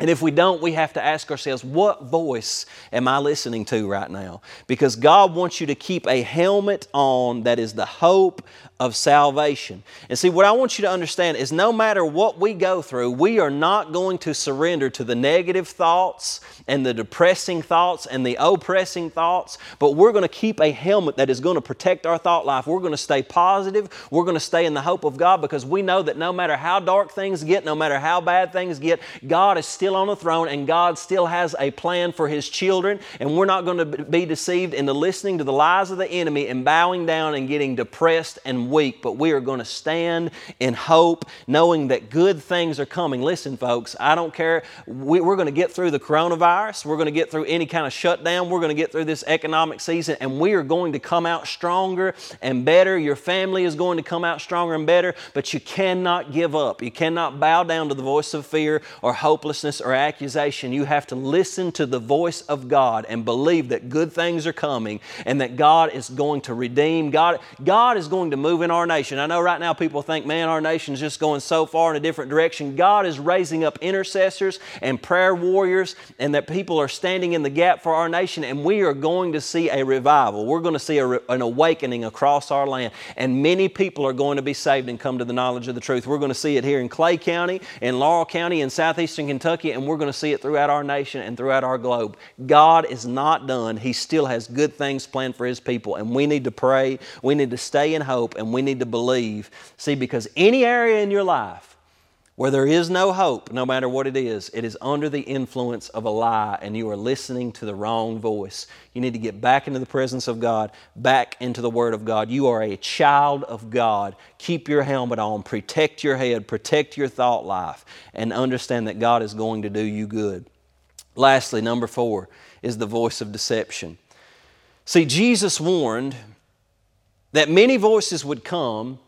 And if we don't, we have to ask ourselves, what voice am I listening to right now? Because God wants you to keep a helmet on that is the hope of salvation. And see, what I want you to understand is no matter what we go through, we are not going to surrender to the negative thoughts and the depressing thoughts and the oppressing thoughts, but we're going to keep a helmet that is going to protect our thought life. We're going to stay positive. We're going to stay in the hope of God because we know that no matter how dark things get, no matter how bad things get, God is still on the throne and God still has a plan for His children. And we're not going to be deceived into listening to the lies of the enemy and bowing down and getting depressed and weak, but we are going to stand in hope, knowing that good things are coming. Listen, folks, I don't care. We, are going to get through the coronavirus. We're going to get through any kind of shutdown. We're going to get through this economic season, and we are going to come out stronger and better. Your family is going to come out stronger and better, but you cannot give up. You cannot bow down to the voice of fear or hopelessness or accusation. You have to listen to the voice of God and believe that good things are coming and that God is going to redeem. God, God is going to move move in our nation. I know right now people think, man, our nation's just going so far in a different direction. God is raising up intercessors and prayer warriors, and that people are standing in the gap for our nation, and we are going to see a revival. We're going to see a, an awakening across our land, and many people are going to be saved and come to the knowledge of the truth. We're going to see it here in Clay County, in Laurel County, in southeastern Kentucky, and we're going to see it throughout our nation and throughout our globe. God is not done. He still has good things planned for His people, and we need to pray. We need to stay in hope, and we need to believe. See, because any area in your life where there is no hope, no matter what it is, it is under the influence of a lie and you are listening to the wrong voice. You need to get back into the presence of God, back into the Word of God. You are a child of God. Keep your helmet on, protect your head, protect your thought life, and understand that God is going to do you good. Lastly, number four is the voice of deception. See, Jesus warned that many voices would come,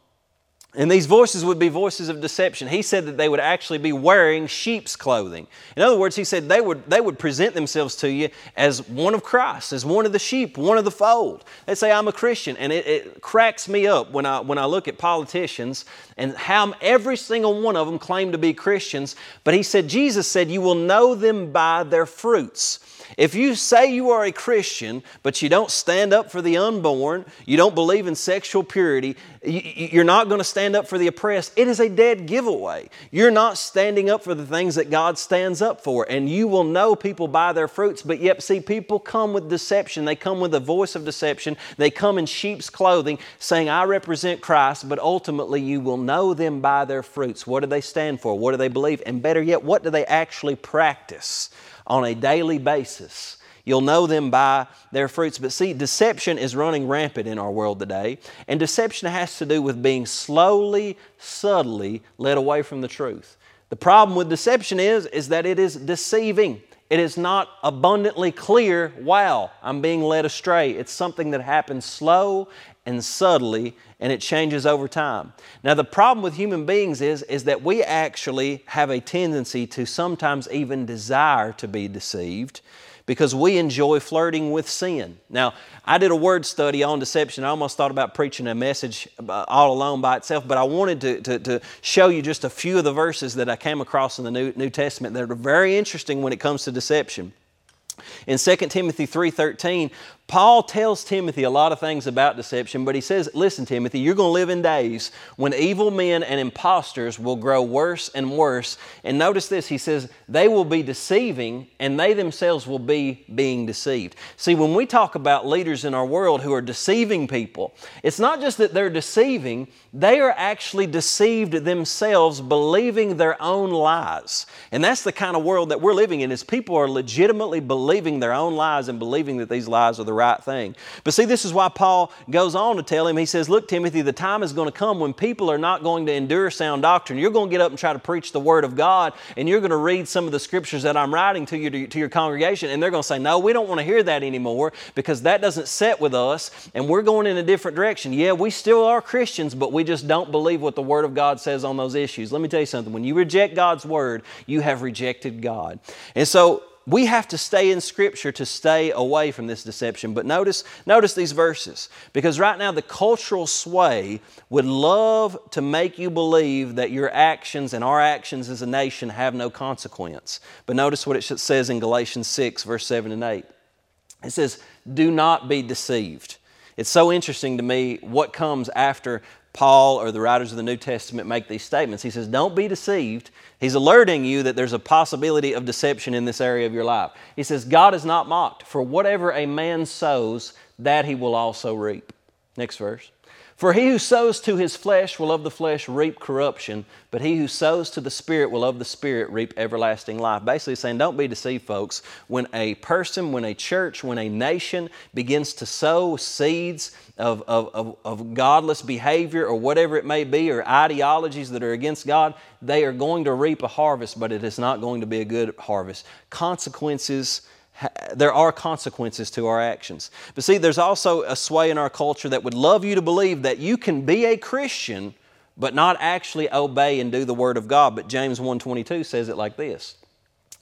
and these voices would be voices of deception. He said that they would actually be wearing sheep's clothing. In other words, he said they would, they would present themselves to you as one of Christ, as one of the sheep, one of the fold. They say, I'm a Christian. And it, it cracks me up when I, when I look at politicians and how every single one of them claim to be Christians. But he said, Jesus said, You will know them by their fruits. If you say you are a Christian, but you don't stand up for the unborn, you don't believe in sexual purity, you're not going to stand up for the oppressed, it is a dead giveaway. You're not standing up for the things that God stands up for. And you will know people by their fruits. But yet, see, people come with deception. They come with a voice of deception. They come in sheep's clothing saying, I represent Christ, but ultimately you will know them by their fruits. What do they stand for? What do they believe? And better yet, what do they actually practice? On a daily basis. You'll know them by their fruits. But see, deception is running rampant in our world today. And deception has to do with being slowly, subtly led away from the truth. The problem with deception is, is that it is deceiving. It is not abundantly clear, wow, I'm being led astray. It's something that happens slow and subtly and it changes over time. Now the problem with human beings is is that we actually have a tendency to sometimes even desire to be deceived because we enjoy flirting with sin. Now, I did a word study on deception. I almost thought about preaching a message uh, all alone by itself, but I wanted to, to, to, show you just a few of the verses that I came across in the New, New Testament that are very interesting when it comes to deception. In 2 Timothy 3:13, Paul tells Timothy a lot of things about deception, but he says, Listen, Timothy, you're going to live in days when evil men and impostors will grow worse and worse. And notice this, he says, they will be deceiving and they themselves will be being deceived. See, when we talk about leaders in our world who are deceiving people, it's not just that they're deceiving, they are actually deceived themselves, believing their own lies. And that's the kind of world that we're living in, is people are legitimately believing their own lies and believing that these lies are the right thing. But see, this is why Paul goes on to tell him, he says, Look, Timothy, the time is going to come when people are not going to endure sound doctrine. You're going to get up and try to preach the Word of God, and you're going to read some of the scriptures that I'm writing to, you, to, to your congregation, and they're going to say, No, we don't want to hear that anymore because that doesn't set with us, and we're going in a different direction. Yeah, we still are Christians, but we just don't believe what the Word of God says on those issues. Let me tell you something. When you reject God's Word, you have rejected God. And so, we have to stay in Scripture to stay away from this deception. But notice, notice these verses, because right now the cultural sway would love to make you believe that your actions and our actions as a nation have no consequence. But notice what it says in Galatians 6, verse 7 and 8. It says, Do not be deceived. It's so interesting to me what comes after Paul or the writers of the New Testament make these statements. He says, Don't be deceived. He's alerting you that there's a possibility of deception in this area of your life. He says, God is not mocked, for whatever a man sows, that he will also reap. Next verse. For he who sows to his flesh will of the flesh reap corruption, but he who sows to the Spirit will of the Spirit reap everlasting life. Basically, saying, don't be deceived, folks. When a person, when a church, when a nation begins to sow seeds of, of, of, of godless behavior or whatever it may be, or ideologies that are against God, they are going to reap a harvest, but it is not going to be a good harvest. Consequences there are consequences to our actions. But see, there's also a sway in our culture that would love you to believe that you can be a Christian but not actually obey and do the word of God. But James 1:22 says it like this.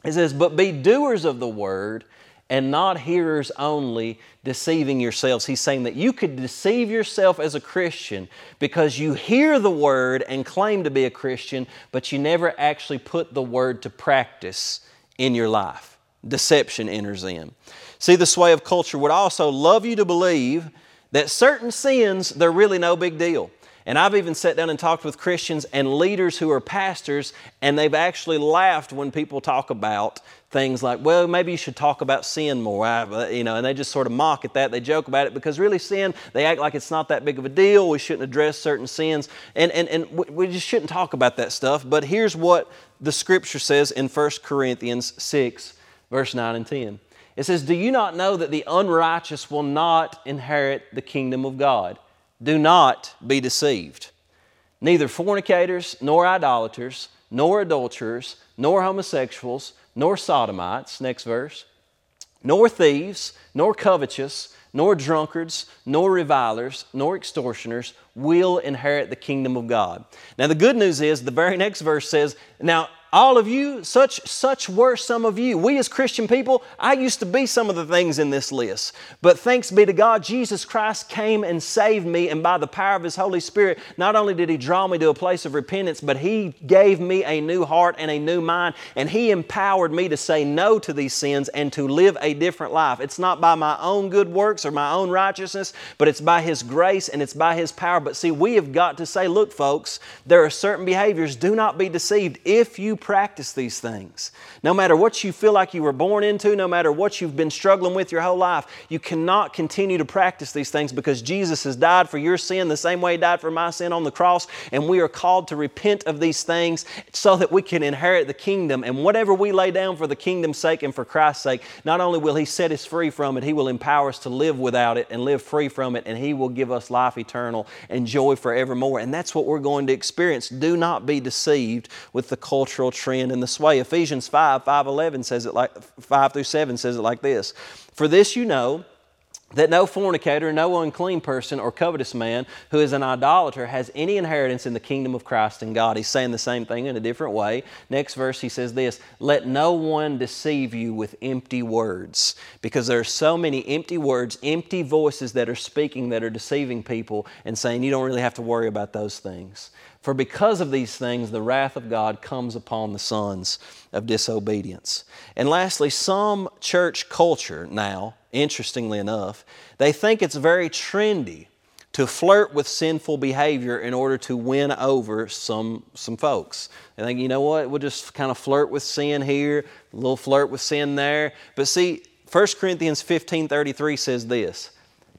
It says, "But be doers of the word and not hearers only, deceiving yourselves." He's saying that you could deceive yourself as a Christian because you hear the word and claim to be a Christian, but you never actually put the word to practice in your life deception enters in. See, the sway of culture would also love you to believe that certain sins, they're really no big deal. And I've even sat down and talked with Christians and leaders who are pastors, and they've actually laughed when people talk about things like, well, maybe you should talk about sin more, uh, you know, and they just sort of mock at that. They joke about it because really sin, they act like it's not that big of a deal. We shouldn't address certain sins, and, and, and we just shouldn't talk about that stuff. But here's what the scripture says in 1 Corinthians 6, verse 9 and 10. It says, Do you not know that the unrighteous will not inherit the kingdom of God? Do not be deceived. Neither fornicators, nor idolaters, nor adulterers, nor homosexuals, nor sodomites, next verse, nor thieves, nor covetous, nor drunkards, nor revilers, nor extortioners will inherit the kingdom of God. Now, the good news is the very next verse says, Now, all of you, such, such were some of you. We as Christian people, I used to be some of the things in this list. But thanks be to God, Jesus Christ came and saved me, and by the power of His Holy Spirit, not only did He draw me to a place of repentance, but He gave me a new heart and a new mind, and He empowered me to say no to these sins and to live a different life. It's not by my own good works or my own righteousness, but it's by His grace and it's by His power. But see, we have got to say, look, folks, there are certain behaviors, do not be deceived. If you practice these things. No matter what you feel like you were born into, no matter what you've been struggling with your whole life, you cannot continue to practice these things because Jesus has died for your sin the same way He died for my sin on the cross. And we are called to repent of these things so that we can inherit the kingdom. And whatever we lay down for the kingdom's sake and for Christ's sake, not only will He set us free from it, He will empower us to live without it and live free from it. And He will give us life eternal and joy forevermore. And that's what we're going to experience. Do not be deceived with the cultural trend and the sway. Ephesians 5, 5 11 says it like 5 through 7 says it like this. For this you know that no fornicator, no unclean person, or covetous man who is an idolater has any inheritance in the kingdom of Christ and God. He's saying the same thing in a different way. Next verse, he says this Let no one deceive you with empty words, because there are so many empty words, empty voices that are speaking that are deceiving people and saying you don't really have to worry about those things. For because of these things, the wrath of God comes upon the sons of disobedience. And lastly, some church culture now, interestingly enough, they think it's very trendy to flirt with sinful behavior in order to win over some, some folks. They think, you know what, we'll just kind of flirt with sin here, a little flirt with sin there. But see, 1 Corinthians 15 33 says this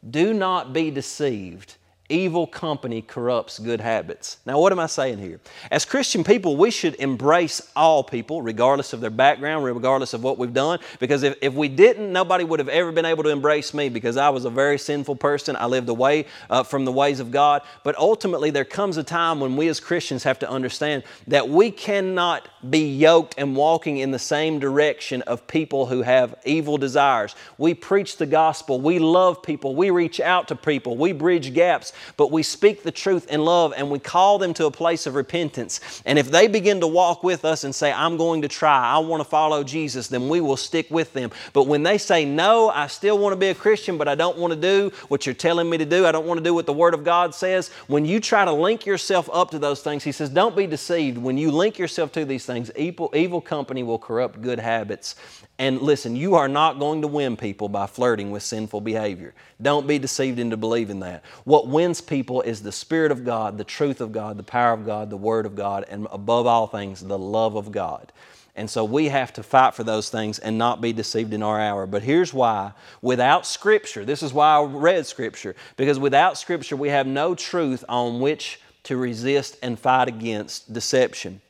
Do not be deceived. Evil company corrupts good habits. Now, what am I saying here? As Christian people, we should embrace all people, regardless of their background, regardless of what we've done, because if, if we didn't, nobody would have ever been able to embrace me because I was a very sinful person. I lived away uh, from the ways of God. But ultimately, there comes a time when we as Christians have to understand that we cannot be yoked and walking in the same direction of people who have evil desires. We preach the gospel, we love people, we reach out to people, we bridge gaps but we speak the truth in love and we call them to a place of repentance. And if they begin to walk with us and say, I'm going to try, I want to follow Jesus, then we will stick with them. But when they say, No, I still want to be a Christian, but I don't want to do what you're telling me to do, I don't want to do what the Word of God says, when you try to link yourself up to those things, He says, Don't be deceived. When you link yourself to these things, evil, evil company will corrupt good habits. And listen, you are not going to win people by flirting with sinful behavior. Don't be deceived into believing that. What wins people is the Spirit of God, the truth of God, the power of God, the Word of God, and above all things, the love of God. And so we have to fight for those things and not be deceived in our hour. But here's why without Scripture, this is why I read Scripture, because without Scripture, we have no truth on which to resist and fight against deception.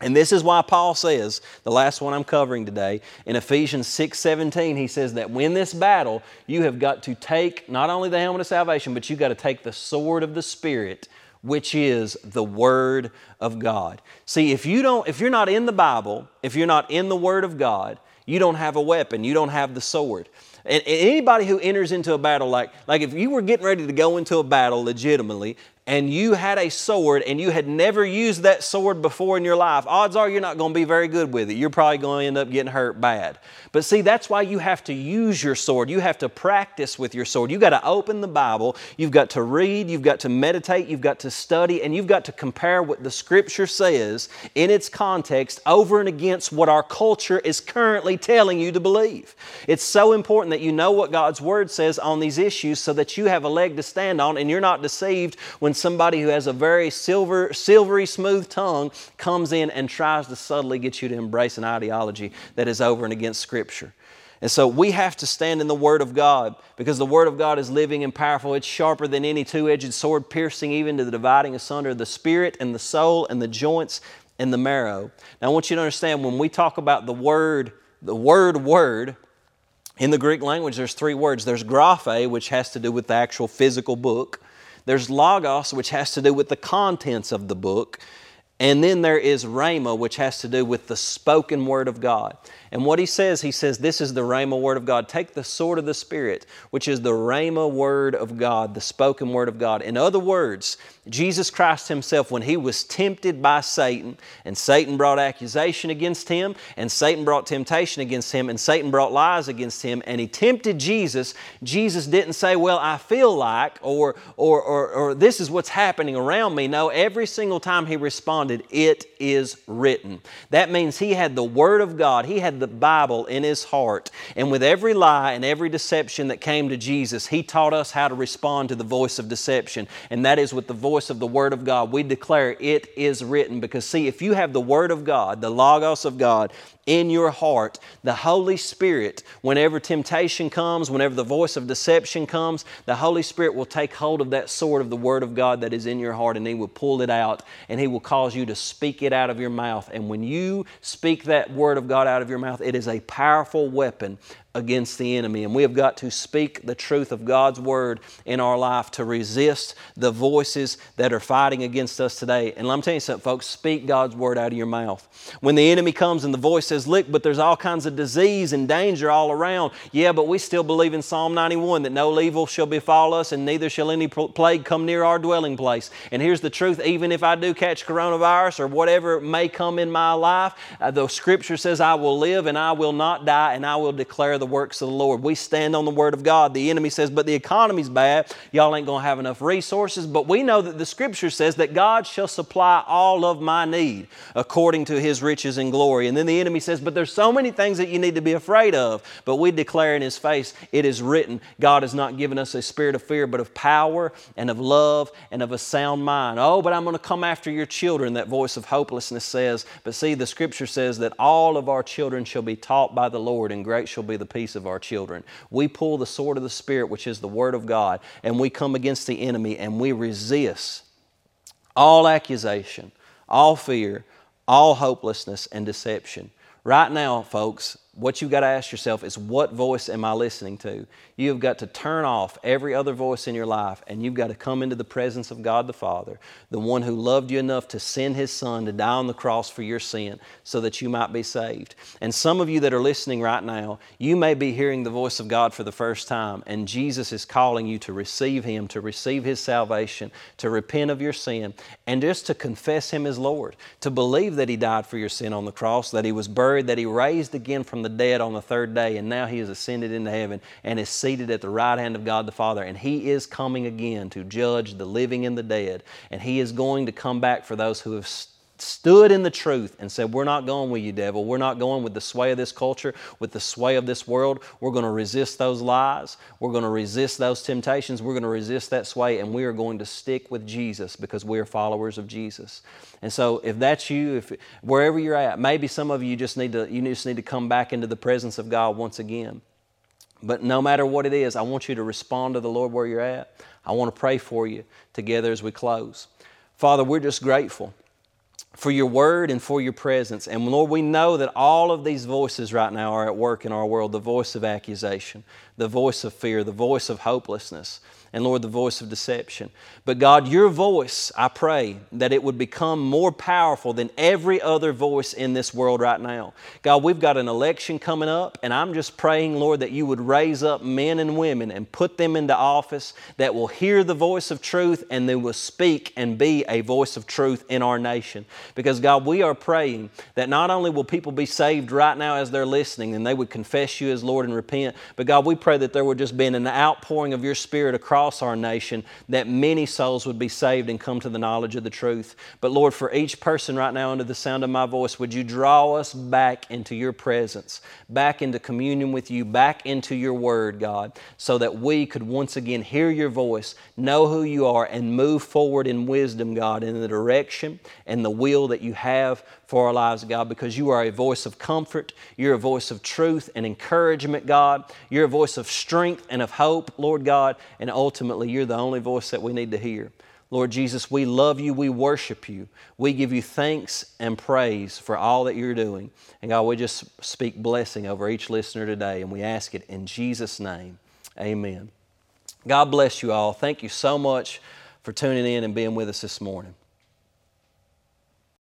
And this is why Paul says, the last one I'm covering today, in Ephesians 6 17, he says that when this battle, you have got to take not only the helmet of salvation, but you've got to take the sword of the Spirit, which is the Word of God. See, if you don't, if you're not in the Bible, if you're not in the Word of God, you don't have a weapon, you don't have the sword. And anybody who enters into a battle, like, like if you were getting ready to go into a battle legitimately, and you had a sword and you had never used that sword before in your life, odds are you're not going to be very good with it. You're probably going to end up getting hurt bad. But see, that's why you have to use your sword. You have to practice with your sword. You've got to open the Bible, you've got to read, you've got to meditate, you've got to study, and you've got to compare what the Scripture says in its context over and against what our culture is currently telling you to believe. It's so important that you know what God's Word says on these issues so that you have a leg to stand on and you're not deceived when somebody who has a very silver, silvery smooth tongue comes in and tries to subtly get you to embrace an ideology that is over and against Scripture. And so we have to stand in the Word of God because the Word of God is living and powerful. It's sharper than any two edged sword, piercing even to the dividing asunder the spirit and the soul and the joints and the marrow. Now, I want you to understand when we talk about the Word, the Word, Word, in the Greek language, there's three words. There's graphe, which has to do with the actual physical book. There's logos, which has to do with the contents of the book. And then there is rhema, which has to do with the spoken word of God. And what he says, he says, this is the rhema word of God. Take the sword of the Spirit, which is the rhema word of God, the spoken word of God. In other words, Jesus Christ Himself, when He was tempted by Satan, and Satan brought accusation against Him, and Satan brought temptation against Him, and Satan brought lies against Him, and He tempted Jesus, Jesus didn't say, Well, I feel like, or, or, or, or this is what's happening around me. No, every single time He responded, It is written. That means He had the Word of God, He had the Bible in His heart, and with every lie and every deception that came to Jesus, He taught us how to respond to the voice of deception, and that is with the voice voice of the Word of God, we declare it is written. Because, see, if you have the Word of God, the Logos of God, in your heart, the Holy Spirit, whenever temptation comes, whenever the voice of deception comes, the Holy Spirit will take hold of that sword of the Word of God that is in your heart and He will pull it out and He will cause you to speak it out of your mouth. And when you speak that Word of God out of your mouth, it is a powerful weapon against the enemy. And we have got to speak the truth of God's Word in our life to resist the voices that are fighting against us today. And let me tell you something, folks, speak God's Word out of your mouth. When the enemy comes and the voice says, Look, but there's all kinds of disease and danger all around. Yeah, but we still believe in Psalm 91 that no evil shall befall us and neither shall any plague come near our dwelling place. And here's the truth even if I do catch coronavirus or whatever may come in my life, uh, the scripture says, I will live and I will not die and I will declare the works of the Lord. We stand on the Word of God. The enemy says, but the economy's bad. Y'all ain't going to have enough resources. But we know that the Scripture says that God shall supply all of my need according to His riches and glory. And then the enemy says, but there's so many things that you need to be afraid of. But we declare in His face, it is written, God has not given us a spirit of fear, but of power and of love and of a sound mind. Oh, but I'm going to come after your children, that voice of hopelessness says. But see, the Scripture says that all of our children shall be taught by the Lord, and great shall be the peace of our children. We pull the sword of the Spirit, which is the Word of God, and we come against the enemy and we resist all accusation, all fear, all hopelessness and deception. Right now, folks, what you've got to ask yourself is what voice am I listening to? You've got to turn off every other voice in your life and you've got to come into the presence of God the Father, the one who loved you enough to send His Son to die on the cross for your sin so that you might be saved. And some of you that are listening right now, you may be hearing the voice of God for the first time and Jesus is calling you to receive Him, to receive His salvation, to repent of your sin, and just to confess Him as Lord, to believe that He died for your sin on the cross, that He was buried, that He raised again from the the dead on the third day, and now he has ascended into heaven and is seated at the right hand of God the Father. And he is coming again to judge the living and the dead. And he is going to come back for those who have stood in the truth and said, We're not going with you, devil. We're not going with the sway of this culture, with the sway of this world. We're going to resist those lies. We're going to resist those temptations. We're going to resist that sway, and we are going to stick with Jesus because we are followers of Jesus. And so, if that's you, if wherever you're at, maybe some of you just need to you just need to come back into the presence of God once again. But no matter what it is, I want you to respond to the Lord where you're at. I want to pray for you together as we close. Father, we're just grateful for your word and for your presence. And Lord, we know that all of these voices right now are at work in our world the voice of accusation, the voice of fear, the voice of hopelessness, and Lord, the voice of deception. But God, your voice, I pray that it would become more powerful than every other voice in this world right now. God, we've got an election coming up, and I'm just praying, Lord, that you would raise up men and women and put them into office that will hear the voice of truth and they will speak and be a voice of truth in our nation. Because, God, we are praying that not only will people be saved right now as they're listening and they would confess you as Lord and repent, but God, we pray that there would just be an outpouring of your Spirit across our nation that many souls would be saved and come to the knowledge of the truth. But Lord, for each person right now under the sound of my voice, would you draw us back into your presence, back into communion with you, back into your word, God, so that we could once again hear your voice, know who you are, and move forward in wisdom, God, in the direction and the will that you have for our lives, God, because you are a voice of comfort. You're a voice of truth and encouragement, God. You're a voice of strength and of hope, Lord God. And ultimately, you're the only voice that we need to hear. Lord Jesus, we love you, we worship you. We give you thanks and praise for all that you're doing. And God, we just speak blessing over each listener today, and we ask it in Jesus' name. Amen. God bless you all. Thank you so much for tuning in and being with us this morning.